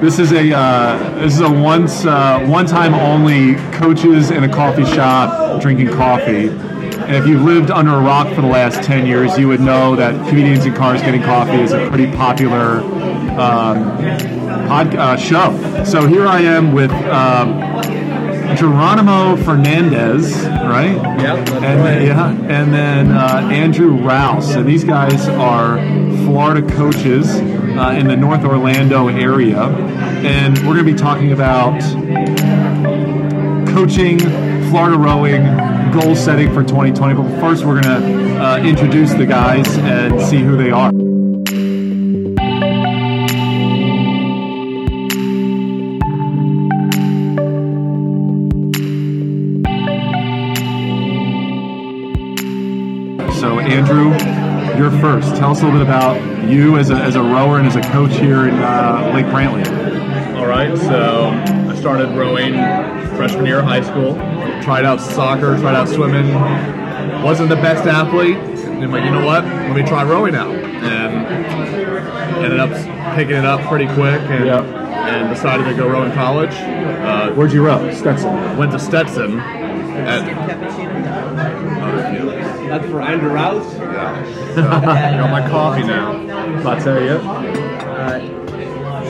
This is a uh, this is a once uh, one time only coaches in a coffee shop drinking coffee. And if you've lived under a rock for the last ten years, you would know that comedians in cars getting coffee is a pretty popular um, pod, uh, show. So here I am with um, Geronimo Fernandez, right? Yep, and right. yeah, and then uh, Andrew Rouse. And these guys are Florida coaches uh, in the North Orlando area, and we're going to be talking about coaching, Florida rowing, goal setting for 2020. But first, we're going to uh, introduce the guys and see who they are. So, Andrew, you're first. Tell us a little bit about you as a, as a rower and as a coach here in uh, Lake Brantley. All right, so I started rowing freshman year of high school. Tried out soccer, tried out swimming. Wasn't the best athlete. And I'm like, you know what? Let me try rowing out. And ended up picking it up pretty quick and, Yep. and decided to go row in college. Uh, Where'd you row? Stetson. went to Stetson. At, That's for Andrew Rouse. Yeah. You got my coffee now. About to yep. Uh,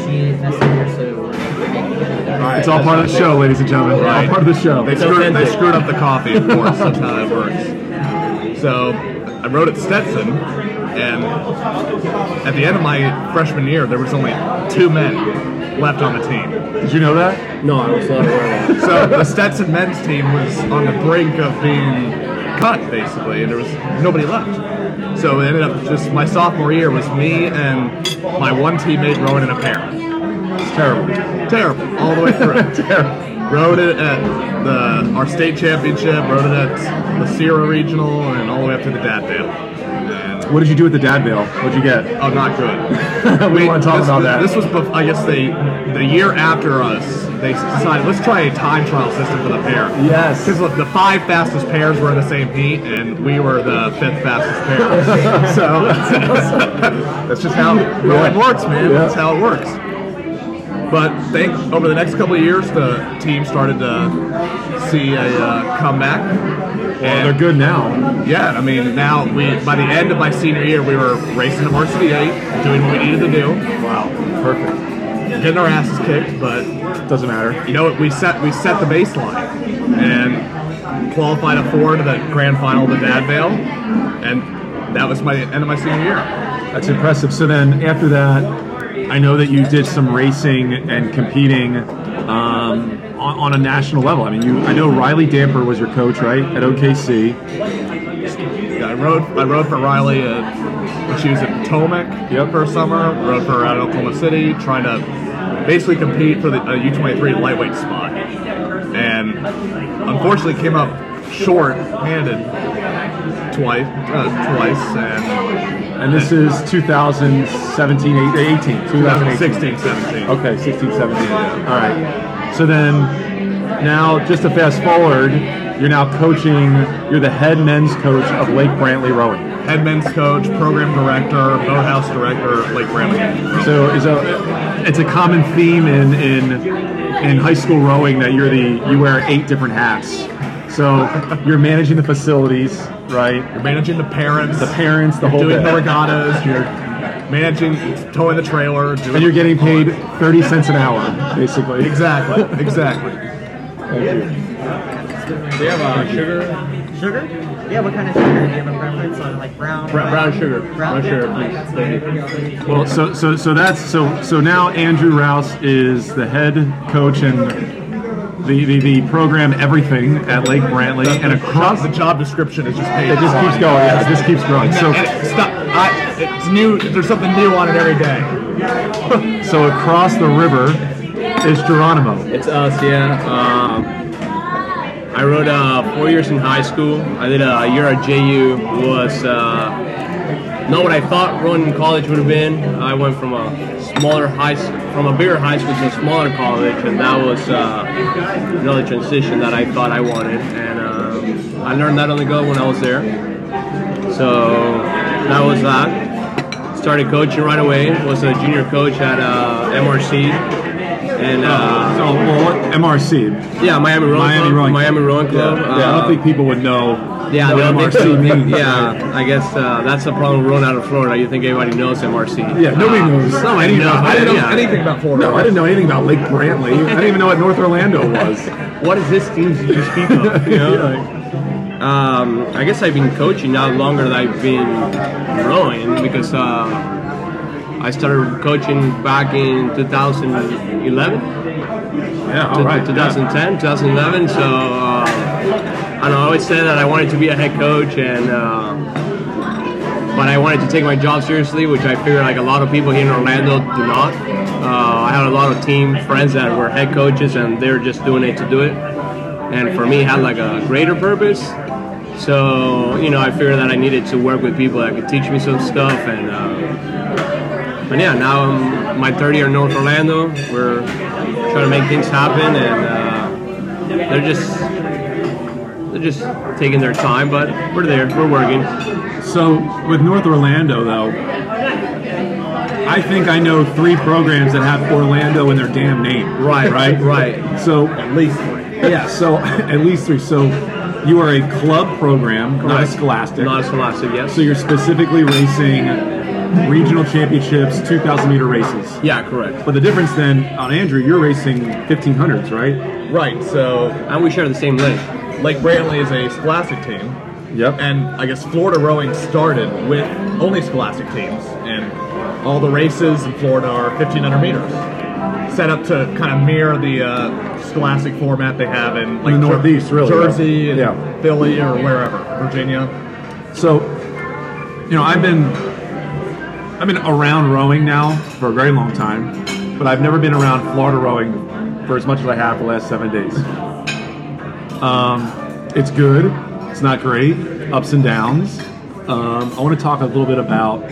she messaged her, so It's all part of the show, ladies and gentlemen. Right. All part of the show. They screwed, they screwed up the coffee, of course. That's how it works. So I wrote at Stetson, and at the end of my freshman year, there was only two men left on the team. Did you know that? No, I was not aware of that. So the Stetson men's team was on the brink of being cut, basically, and there was nobody left. So it ended up just my sophomore year was me and my one teammate rowing in a pair. It's terrible. Terrible, all the way through. Terrible. Rode it at the our state championship, rode it at the SIRA Regional, and all the way up to the Dad Vale. What did you do at the Dad Vale? What'd you get? oh, not good. we don't want to talk this, about that. This was, I guess, they the year after us. They decided let's try a time trial system for the pair. Yes. Because look, the five fastest pairs were in the same heat, and we were the fifth fastest pair. so that's just how rowing works, man. Yeah. That's how it works. But think over the next couple of years, the team started to see a uh, comeback. well, they're good now. Yeah, I mean, now we by the end of my senior year, we were racing to varsity eight, doing what we needed to do, Wow. Perfect. Getting our asses kicked. But Doesn't matter. you know, we set we set the baseline and qualified a four to the grand final of the Dad Vale, and that was my end of my senior year. That's impressive. So then after that, I know that you did some racing and competing um, on, on a national level. I mean, you. I know Riley Damper was your coach, right, at OKC. Yeah, I rode I rode for Riley at, when she was at Potomac Yep. for a summer. Rode for her out of Oklahoma City, trying to basically compete for the uh, U23 lightweight spot, and unfortunately came up short-handed twice, uh, twice, and And this is 2017, 18, 2016, 17. Okay, 16, 17. All right. So then, now just to fast forward, you're now coaching. You're the head men's coach of Lake Brantley Rowing. Head men's coach, program director, boathouse director, Lake Brantley. So is a it's a common theme in in in high school rowing that you're the you wear eight different hats. So you're managing the facilities, right? You're managing the parents, The parents, the whole doing bit. the regattas, you're managing, towing the trailer, doing and you're getting paid thirty cents an hour, basically. exactly, exactly. Thank you. Do you have uh, sugar? sugar? Yeah, what kind of sugar? Do you have a preference on like brown? Brown, brown sugar. Brown Brown sugar, please. Thank. Well, so so so that's so so now Andrew Rouse is the head coach and the the, the program everything at Lake Brantley and across the job description is just paid. it just keeps going. Yeah, it just keeps growing. So And it, stop. I, it's new. There's something new on it every day. so across the river is Geronimo. It's us, yeah. Um, I rode uh, four years in high school. I did a year at JU. Was uh, not what I thought in college would have been. I went from a smaller high, from a bigger high school to a smaller college, and that was uh, another transition that I thought I wanted. And um, I learned that on the go when I was there. So that was that. Started coaching right away. Was a junior coach at uh, MRC. And uh, So, well, what, MRC. yeah, Miami Rowing Miami Club. Rowing Miami Rowing Club. Yeah, I don't uh, think people would know Yeah, what they'll MRC so. means. Yeah, I guess uh, that's the problem with rolling out of Florida. You think everybody knows MRC? Yeah, nobody Uh, knows. Nobody knows. I didn't know yeah. anything about Florida. No, I didn't know anything about Lake Brantley. I didn't even know what North Orlando was. What is this team you speak of? You know, like, um, I guess I've been coaching now longer than I've been rowing because uh, I started coaching back in 2011. Yeah, all right. 2010, 2011. So uh, I know. I always said that I wanted to be a head coach, and uh, but I wanted to take my job seriously, which I figure like a lot of people here in Orlando do not. Uh, I had a lot of team friends that were head coaches, and they're just doing it to do it. And for me, it had like a greater purpose. So you know, I figured that I needed to work with people that could teach me some stuff, and uh, and yeah, now I'm my third year in North Orlando. We're trying to make things happen, and uh, they're just they're just taking their time, but we're there. We're working. So with North Orlando, though, I think I know three programs that have Orlando in their damn name. Right, right, right. So At least three. yeah, so at least three. So you are a club program, not a scholastic. Not a scholastic, yes. So you're specifically racing regional championships, 2,000 meter races. yeah, correct. But the difference then on Andrew, you're racing 1500s, right? Right. So And we share the same lake. Lake Brantley is a scholastic team, Yep. and I guess Florida rowing started with only scholastic teams, and all the races in Florida are 1500 meters, set up to kind of mirror the uh, scholastic format they have in like the Northeast, really, Jersey and yeah. Philly or wherever, Virginia. So, you know, I've been I've been around rowing now for a very long time, but I've never been around Florida rowing for as much as I have the last seven days. Um, it's good. It's not great. Ups and downs. Um, I want to talk a little bit about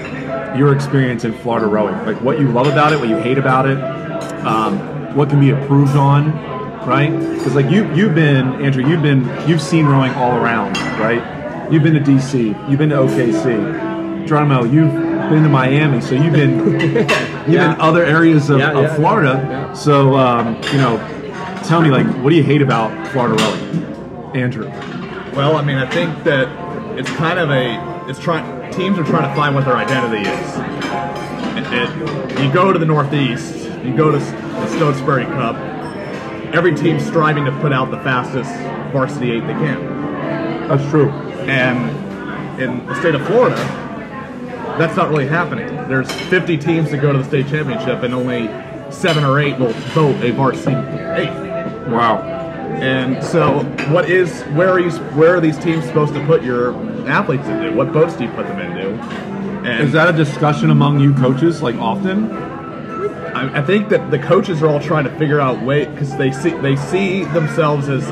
your experience in Florida rowing, like what you love about it, what you hate about it, um, what can be improved on, right? Because like you, you've been Andrew, you've been, you've seen rowing all around, right? You've been to DC, you've been to OKC, Geronimo, you've been to Miami, so you've been, you've Yeah. been other areas of, Yeah, of yeah, Florida. yeah. So um, you know, tell me like, what do you hate about Florida rowing, Andrew? Well, I mean, I think that it's kind of a it's trying teams are trying to find what their identity is. It, it- you go to the Northeast, you go to the Stotesbury Cup. Every team's striving to put out the fastest varsity eight they can, That's true. and in the state of Florida, that's not really happening. There's 50 teams that go to the state championship, and only seven or eight will vote a varsity eight. Wow. And so, what is where are you, where are these teams supposed to put your athletes into? What boats do you put them into? And Is that a discussion among you coaches, like often? I, I think that the coaches are all trying to figure out way because they see they see themselves as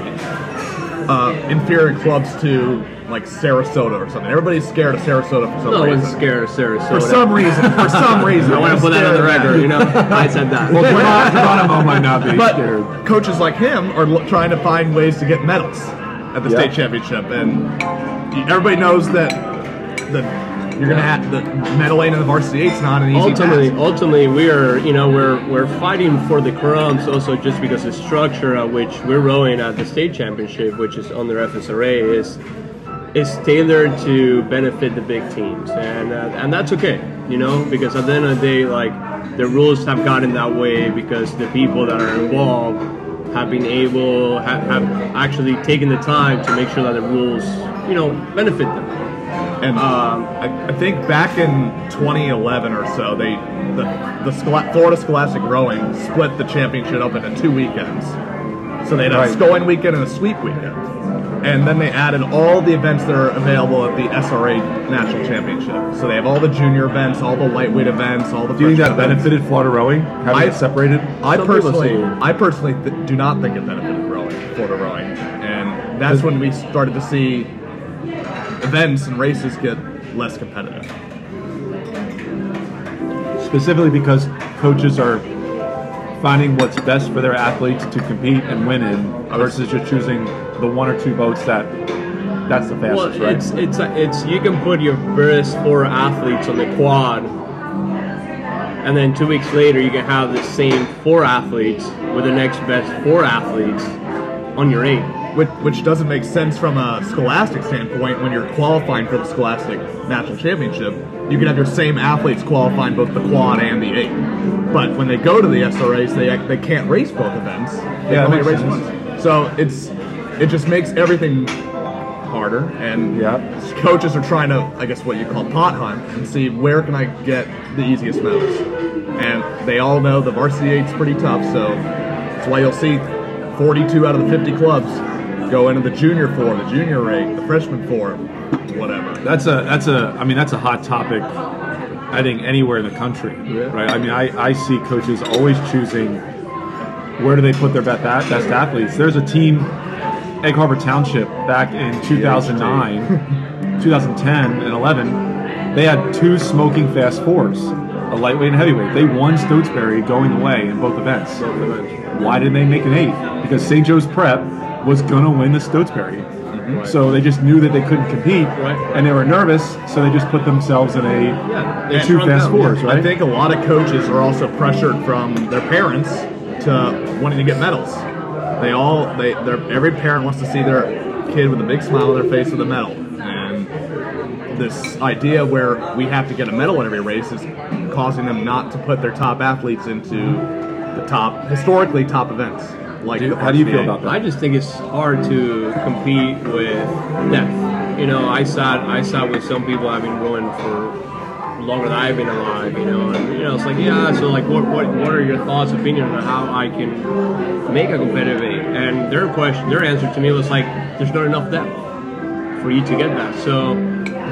uh, inferior clubs to like Sarasota or something. Everybody's scared of Sarasota for some No one's reason. scared of Sarasota. For some reason, for some reason, I want to put that on the record. You know, I said that. Well, Geron- Geronimo might not be But scared. coaches like him are lo- trying to find ways to get medals at the Yeah. state championship, and everybody knows that the you're gonna have the medal lane in the varsity eight's not an easy ultimately, task. ultimately, we are, you know, we're we're fighting for the crumbs also just because the structure at which we're rowing at the state championship, which is under FSRA, is is tailored to benefit the big teams, and uh, and that's okay, you know, because at the end of the day, like the rules have gotten that way because the people that are involved have been able have, have actually taken the time to make sure that the rules, you know, benefit them. And Um, I, I think back in 2011 or so, they the the Florida Scholastic Rowing split the championship up into two weekends. So they had a Right. sculling weekend and a sweep weekend, and then they added all the events that are available at the SRA National Championship. So they have all the junior events, all the lightweight events, all the. Do you think that events. benefited Florida rowing? Having I- it separated? I Some personally, say- I personally th- do not think it benefited rowing, Florida rowing, and that's when we started to see events and races get less competitive. Specifically because coaches are finding what's best for their athletes to compete and win in versus just choosing the one or two boats that that's the Well, fastest, right? it's it's it's you can put your best four athletes on the quad and then two weeks later you can have the same four athletes with the next best four athletes on your eight. which, which doesn't make sense from a scholastic standpoint. When you're qualifying for the scholastic national championship you can have your same athletes qualifying both the quad and the eight but when they go to the sras they, they can't race both events. They Yeah, only race one so it's it just makes everything harder and Yeah. coaches are trying to i guess what you call pot hunt and see where can i get the easiest medals and they all know the varsity eight's pretty tough so that's why you'll see 42 out of the 50 clubs go into the junior four, the junior eight, the freshman four, whatever. That's a that's a I mean that's a hot topic. I think anywhere in the country, right? I mean I, I see coaches always choosing where do they put their best best athletes. There's a team, Egg Harbor Township, back in 2009, 2010, and 11. They had two smoking fast fours, a lightweight and heavyweight. They won Stotesbury going away in both events. Why didn't they make an eight? Because St. Joe's Prep was gonna win the Stotesbury. Mm-hmm. So they just knew that they couldn't compete, Right. and they were nervous, so they just put themselves in a Yeah, two fast fours, right? I think a lot of coaches are also pressured from their parents to wanting to get medals. They all, they, they're, every parent wants to see their kid with a big smile on their face with a medal. And this idea where we have to get a medal in every race is causing them not to put their top athletes into the top, historically top events. Like Do- how do you feel about that? I just think it's hard to compete with depth. You know, I saw I saw with some people I've been rowing for longer than I've been alive. You know, and you know it's like yeah. So like, what what what are your thoughts, opinions on how I can make a competitive eight? And their question, their answer to me was like, there's not enough depth for you to get that. So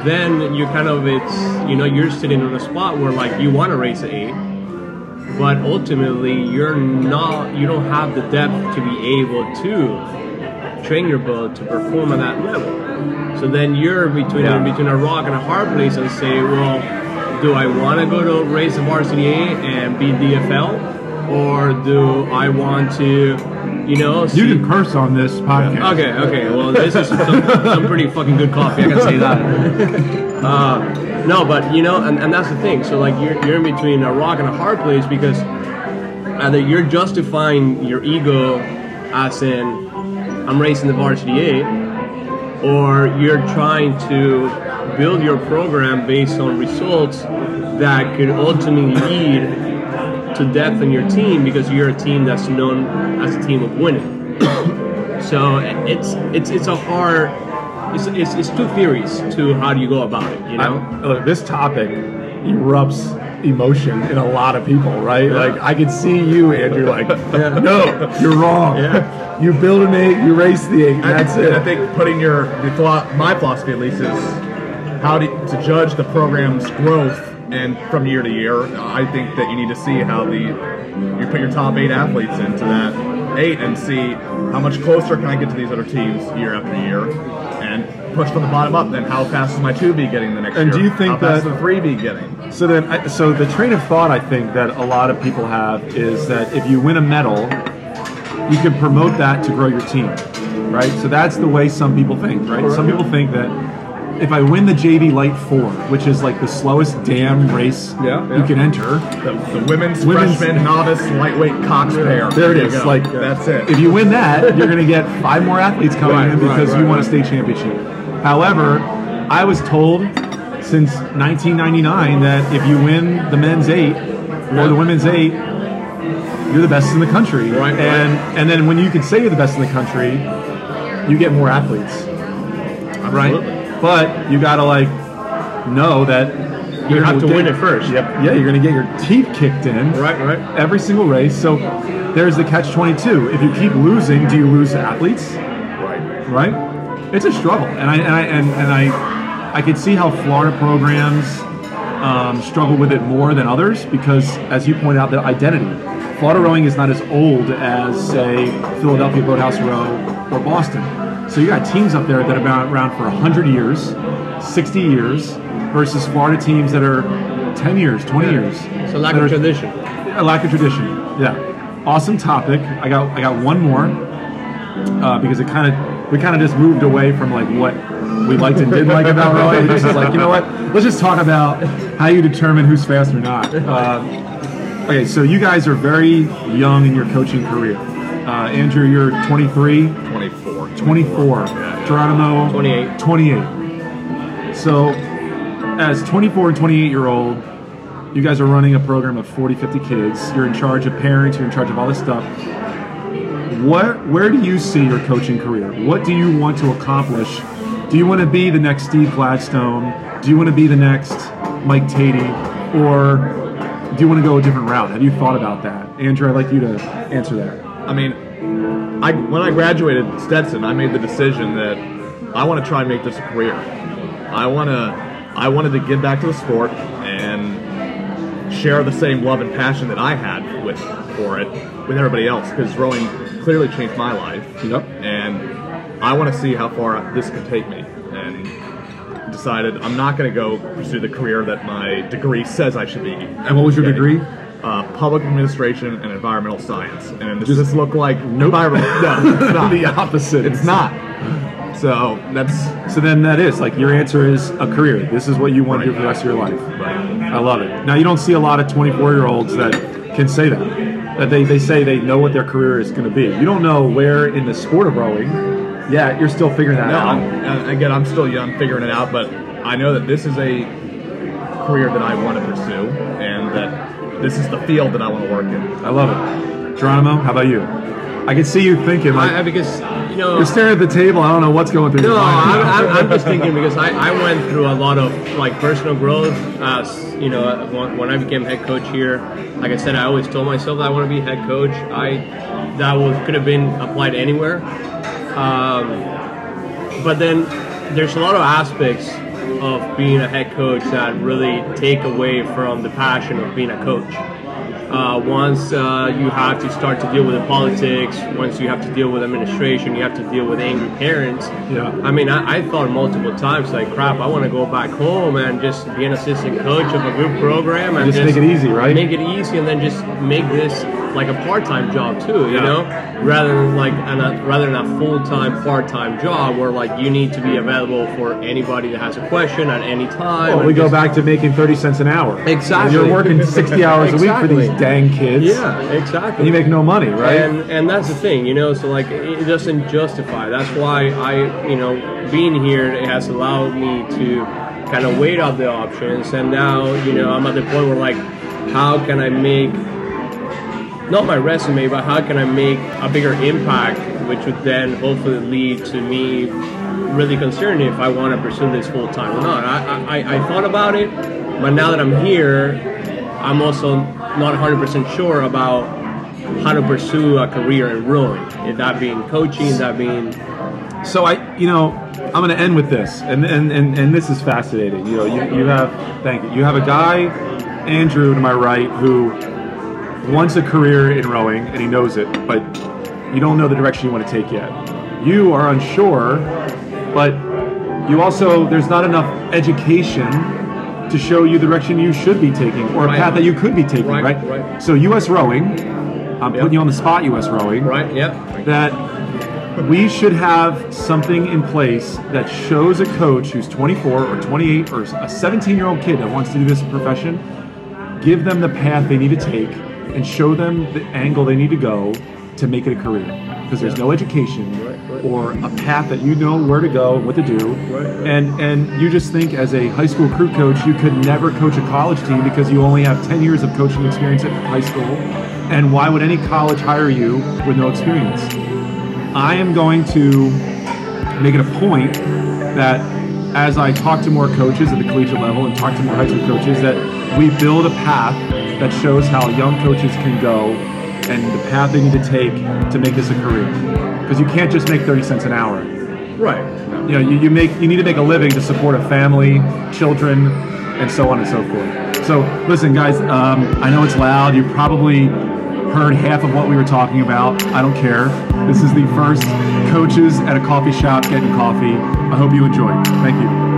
then you kind of it's you know you're sitting on a spot where like you want to race an eight but ultimately you're not you don't have the depth to be able to train your boat to perform at that level so then you're between Yeah. between a rock and a hard place and say well do i want to go to race the varsity A and be dfl or do i want to you know You can curse on this podcast. Okay, okay. Well, this is some, some pretty fucking good coffee. I can say that. Uh, no, but you know, and, and that's the thing. So like, you're you're in between a rock and a hard place because either you're justifying your ego, as in I'm racing the varsity eight, or you're trying to build your program based on results that could ultimately lead to depth in your team because you're a team that's known as a team of winning. so it's it's it's a hard it's, it's, it's two theories to how do you go about it, you know? I- look, this topic erupts emotion in a lot of people, right? Like I could see you, Andrew, like, no, you're wrong. Yeah. You build an eight, you race the eight, and I that's think, it. I think putting your the my philosophy at least is how to, to judge the program's growth and from year to year. I think that you need to see how the you put your top eight athletes into that eight and see how much closer can I get to these other teams year after year, and push from the bottom up. Then how fast is my two B getting the next And year? And do you think how fast that- the three B getting? So then, I- so the train of thought I think that a lot of people have is that if you win a medal, you can promote that to grow your team, right? So that's the way some people think, right? Some people think that if I win the JV Light Four, which is like the slowest damn race Yeah, you can enter, The, the women's, Women's- freshman novice lightweight Cox pair. there it is. Like that's it. If you win that, you're going to get five more athletes coming Right, in because right, you want a right. state championship. However, I was told since 1999 that if you win the men's eight or the women's eight, you're the best in the country. Right, right. and and then when you can say you're the best in the country, you get more athletes. Right. But you got to like know that You have to get- win it first. Yep. Yeah, you're going to get your teeth kicked in Right, right. every single race. So there's the catch 22. If you keep losing, do you lose athletes? right. Right? It's a struggle, and I and I and, and I I could see how Florida programs um, struggle with it more than others because, as you point out, the identity. Florida rowing is not as old as say Philadelphia Boathouse Row or Boston. So you got teams up there that have been around for 100 years, 60 years, versus Florida teams that are 10 years, 20 years. So lack of are- tradition. a lack of tradition. Yeah. Awesome topic. I got I got one more uh, because it kind of we kind of just moved away from like what we liked and didn't like about rowing. This is like you know what? Let's just talk about how you determine who's fast or not. Uh, Okay, so you guys are very young in your coaching career. Uh, Andrew, you're 23, 24. 24. Geronimo, 28. 28. So, as 24 and 28 year old, you guys are running a program of 40, 50 kids. You're in charge of parents. You're in charge of all this stuff. What, where do you see your coaching career? What do you want to accomplish? Do you want to be the next Steve Gladstone? Do you want to be the next Mike Teti? Or do you want to go a different route? Have you thought about that? Andrew, I'd like you to answer that. I mean, I when I graduated Stetson, I made the decision that I want to try and make this a career. I want to I wanted to give back to the sport and share the same love and passion that I had with for it with everybody else because rowing clearly changed my life. Yep. And I want to see how far this can take me. And decided I'm not going to go pursue the career that my degree says I should be. And what was your getting. degree? Uh, public administration and environmental science. And does this look like environmental? No, it's not. the opposite. It's not. So that's So then that is like your answer is a career. This is what you want to do for the rest of your life. right. I love it. Now you don't see a lot of 24 year olds that can say that. That they, they say they know what their career is going to be. You don't know where in the sport of rowing. Yeah, you're still figuring that No, out. I'm, uh, again, I'm still young, figuring it out, but I know that this is a career that I want to pursue, and that this is the field that I want to work in. I love it. Geronimo, how about you? I can see you thinking like I, I- because you know. you're staring at the table. I don't know what's going through No, your mind. I'm, I'm, I'm just thinking because I, I went through a lot of like personal growth as you know when, when I became head coach here. Like I said, I always told myself that I want to be head coach. I that was could have been applied anywhere, um, but then there's a lot of aspects of being a head coach that really take away from the passion of being a coach. Uh, once uh, you have to start to deal with the politics, once you have to deal with administration, you have to deal with angry parents. Yeah. I mean, I, I thought multiple times, like, crap, I want to go back home and just be an assistant coach of a group program and Just make it easy, right? Make it easy, and then just make this like a part-time job too. You Yeah. know, rather than like an, a, rather than a full-time part-time job where like you need to be available for anybody that has a question at any time. Well, and we go back to making 30 cents an hour. Exactly. You're working 60 hours a week for these dang kids. Yeah, exactly. And you make no money, right? And and that's the thing, you know. So like, it doesn't justify. That's why I, you know, being here it has allowed me to kind of weigh out the options. And now, you know, I'm at the point where like, how can I make not my resume, but how can I make a bigger impact, which would then hopefully lead to me really considering if I want to pursue this full time or not. I, I, I thought about it, but now that I'm here, I'm also not 100% sure about how to pursue a career in rowing. If that being coaching, that being So I, you know, I'm going to end with this, and and, and and this is fascinating. You know, you, you have thank you. You have a guy, Andrew, to my right, who wants a career in rowing, and he knows it, but you don't know the direction you want to take yet. You are unsure, but you also there's not enough education to show you the direction you should be taking, or a Right. path that you could be taking. Right, Right. right. So U.S. Rowing, I'm putting you on the spot. U.S. Rowing right. Yep. that we should have something in place that shows a coach who's 24 or 28 or a 17 year old kid that wants to do this profession, give them the path they need to take and show them the angle they need to go to make it a career. Because there's no education right. or a path that you know where to go, what to do. Right, right. And and you just think as a high school crew coach, you could never coach a college team because you only have 10 years of coaching experience at high school. And why would any college hire you with no experience? I am going to make it a point that as I talk to more coaches at the collegiate level and talk to more high school coaches, that we build a path that shows how young coaches can go and the path they need to take to make this a career. Because you can't just make 30 cents an hour. Right. You know, you, you make you need to make a living to support a family, children, and so on and so forth. So listen, guys, um, I know it's loud. You probably heard half of what we were talking about. I don't care. This is the first coaches at a coffee shop getting coffee. I hope you enjoyed. Thank you.